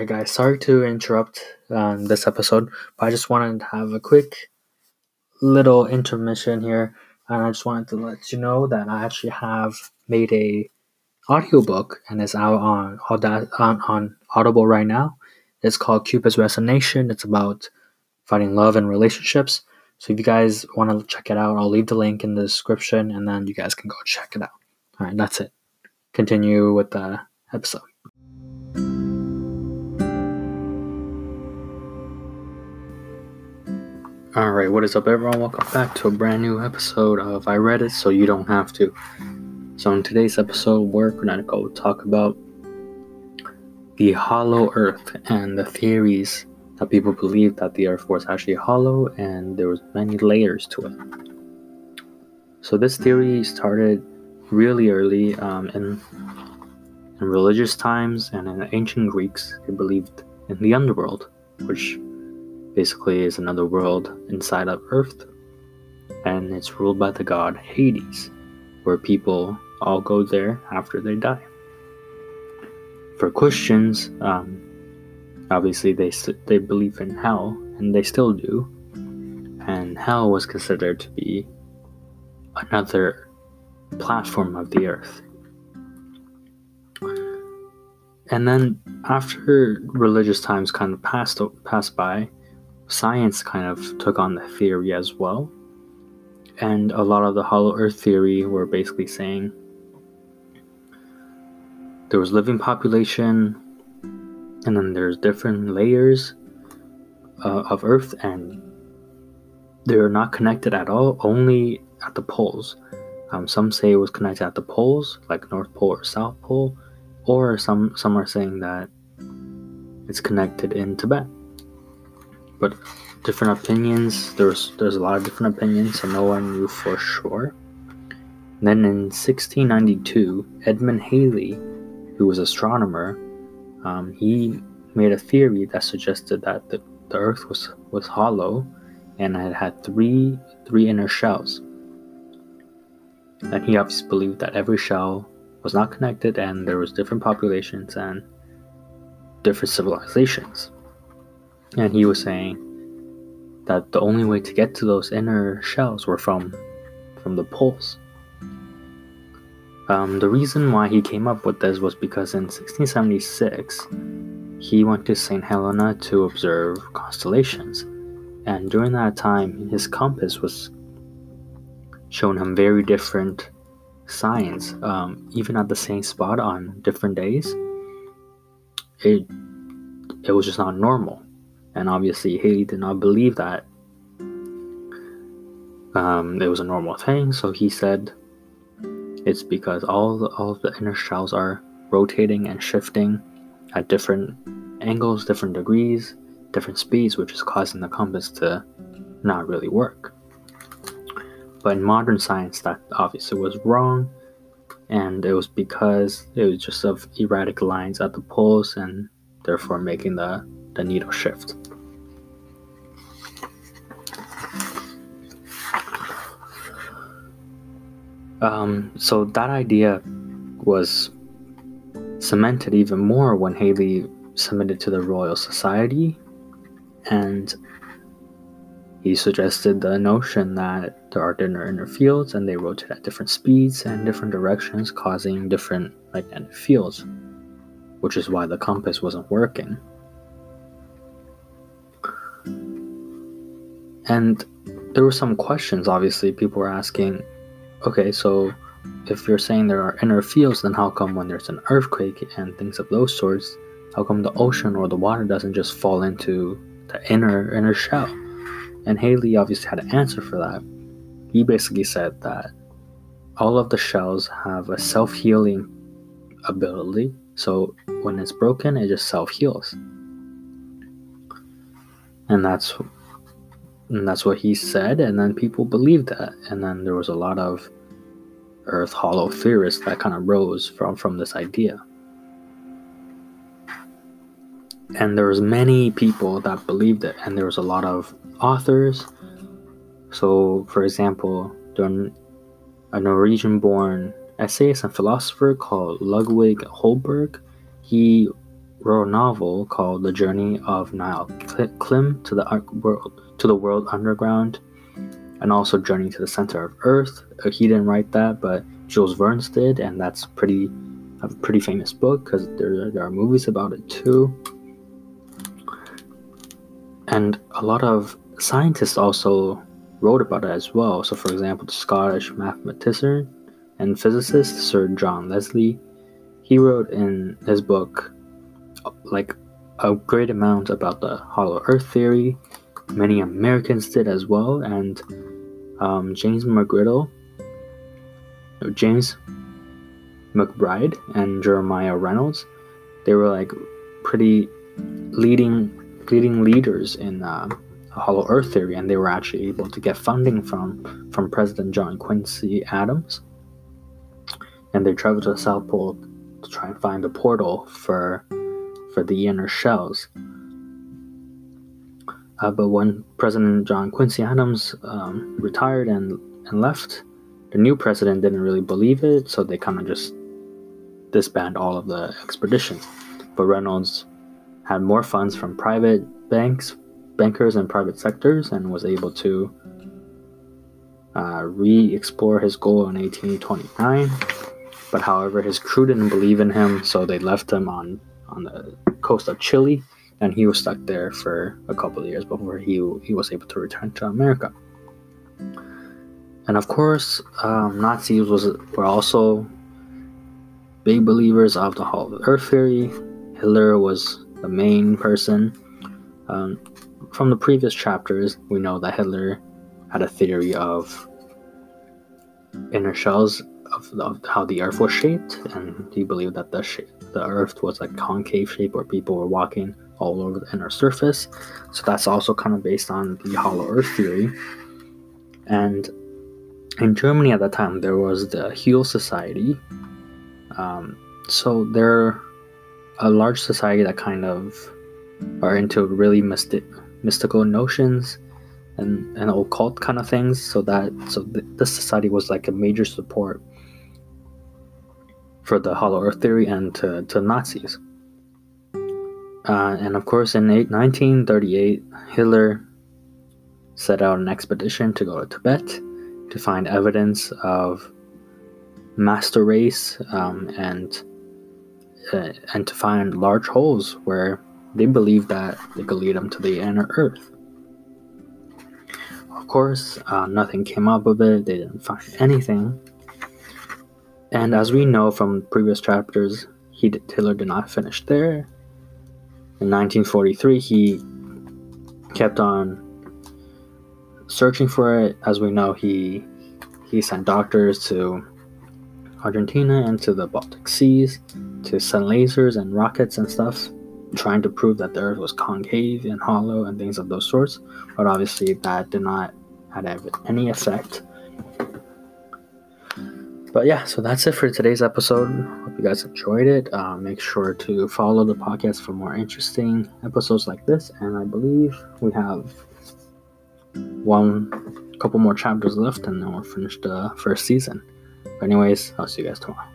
Alright, guys, sorry to interrupt um, this episode, but I just wanted to have a quick little intermission here, and I just wanted to let you know that I actually have made a audiobook and it's out on on, on Audible right now. It's called Cupid's Resignation. It's about finding love and relationships. So if you guys want to check it out, I'll leave the link in the description, and then you guys can go check it out. All right, that's it. Continue with the episode. Alright, what is up, everyone? Welcome back to a brand new episode of I Read It So You Don't Have to. So, in today's episode, we're going to go talk about the hollow earth and the theories that people believe that the earth was actually hollow and there was many layers to it. So, this theory started really early um, in, in religious times and in ancient Greeks. They believed in the underworld, which basically is another world inside of Earth, and it's ruled by the god Hades, where people all go there after they die. For Christians, um, obviously they they believe in hell, and they still do, and hell was considered to be another platform of the earth. And then after religious times kind of passed passed by, science kind of took on the theory as well. And a lot of the hollow earth theory were basically saying there was living population and then there's different layers uh, of earth and they're not connected at all only at the poles um, some say it was connected at the poles like north pole or south pole or some some are saying that it's connected in tibet but different opinions. There's there's a lot of different opinions, so no one knew for sure. And then in 1692, Edmund Halley, who was astronomer, um, he made a theory that suggested that the, the Earth was was hollow, and it had three three inner shells. And he obviously believed that every shell was not connected, and there was different populations and different civilizations. And he was saying that the only way to get to those inner shells were from from the poles. Um, the reason why he came up with this was because in 1676 he went to St. Helena to observe constellations, and during that time his compass was showing him very different signs, um, even at the same spot on different days. It it was just not normal and obviously Halley did not believe that um, it was a normal thing. So he said it's because all the, all the inner shells are rotating and shifting at different angles, different degrees, different speeds, which is causing the compass to not really work. But in modern science, that obviously was wrong, and it was because it was just of erratic lines at the poles, and therefore making the, the needle shift. Um, so that idea was cemented even more when Halley submitted to the Royal Society, and he suggested the notion that there are different inner fields and they rotate at different speeds and different directions, causing different magnetic fields, which is why the compass wasn't working. And there were some questions, obviously, people were asking Okay, so if you're saying there are inner fields, then how come when there's an earthquake and things of those sorts, how come the ocean or the water doesn't just fall into the inner inner shell? And Halley obviously had an answer for that. He basically said that all of the shells have a self-healing ability, so when it's broken, it just self-heals. And that's and that's what he said, and then people believed that. And then there was a lot of Earth Hollow theorists that kind of rose from, from this idea. And there was many people that believed it, and there was a lot of authors. So, for example, a Norwegian-born essayist and philosopher called Ludvig Holberg, he wrote a novel called The Journey of Niels Klim to the Ark world to the world underground, and also Journey to the Center of Earth. Uh, he didn't write that, but Jules Verne did, and that's pretty a pretty famous book because there there are movies about it too. And a lot of scientists also wrote about it as well. So, for example, the Scottish mathematician and physicist Sir John Leslie, he wrote in his book like a great amount about the hollow earth theory. Many Americans did as well, and um, James McGriddle, James McBride, and Jeremiah Reynolds, they were like pretty leading leading leaders in uh, hollow earth theory, and they were actually able to get funding from from President John Quincy Adams. And they traveled to the South Pole to try and find a portal for for the inner shells. Uh, but when President John Quincy Adams um, retired and, and left, the new president didn't really believe it, so they kind of just disbanded all of the expeditions. But Reynolds had more funds from private banks, bankers, and private sectors, and was able to uh, re-explore his goal in 1829. But however, his crew didn't believe in him, so they left him on on the coast of Chile, and he was stuck there for a couple of years before he he was able to return to America. And of course, um, Nazis was were also big believers of the Hollow Earth theory. Hitler was the main person. Um, from the previous chapters, we know that Hitler had a theory of inner shells of, of how the Earth was shaped, and he believed that the the earth was like concave shape where people were walking all over the inner surface. So that's also kind of based on the hollow earth theory. And in Germany at that time, there was the Heil Society. Um, so they're a large society that kind of are into really mystic, mystical notions and, and occult kind of things. So that so th- this society was like a major support for the Hollow Earth theory and to, to Nazis. Uh, and of course, in 1938, Hitler set out an expedition to go to Tibet to find evidence of master race um, and uh, and to find large holes where they believed that they could lead them to the inner Earth. Of course, uh, nothing came up of it. They didn't find anything. And as we know from previous chapters, he did, Hitler did not finish there. In 1943, he kept on searching for it. As we know, he he sent doctors to Argentina and to the Baltic Seas to send lasers and rockets and stuff, trying to prove that the Earth was concave and hollow and things of those sorts. But obviously, that did not have any effect but yeah, so that's it for today's episode. Hope you guys enjoyed it. Uh, make sure to follow the podcast for more interesting episodes like this. And I believe we have one couple more chapters left, and then we'll finish the first season. But anyways, I'll see you guys tomorrow.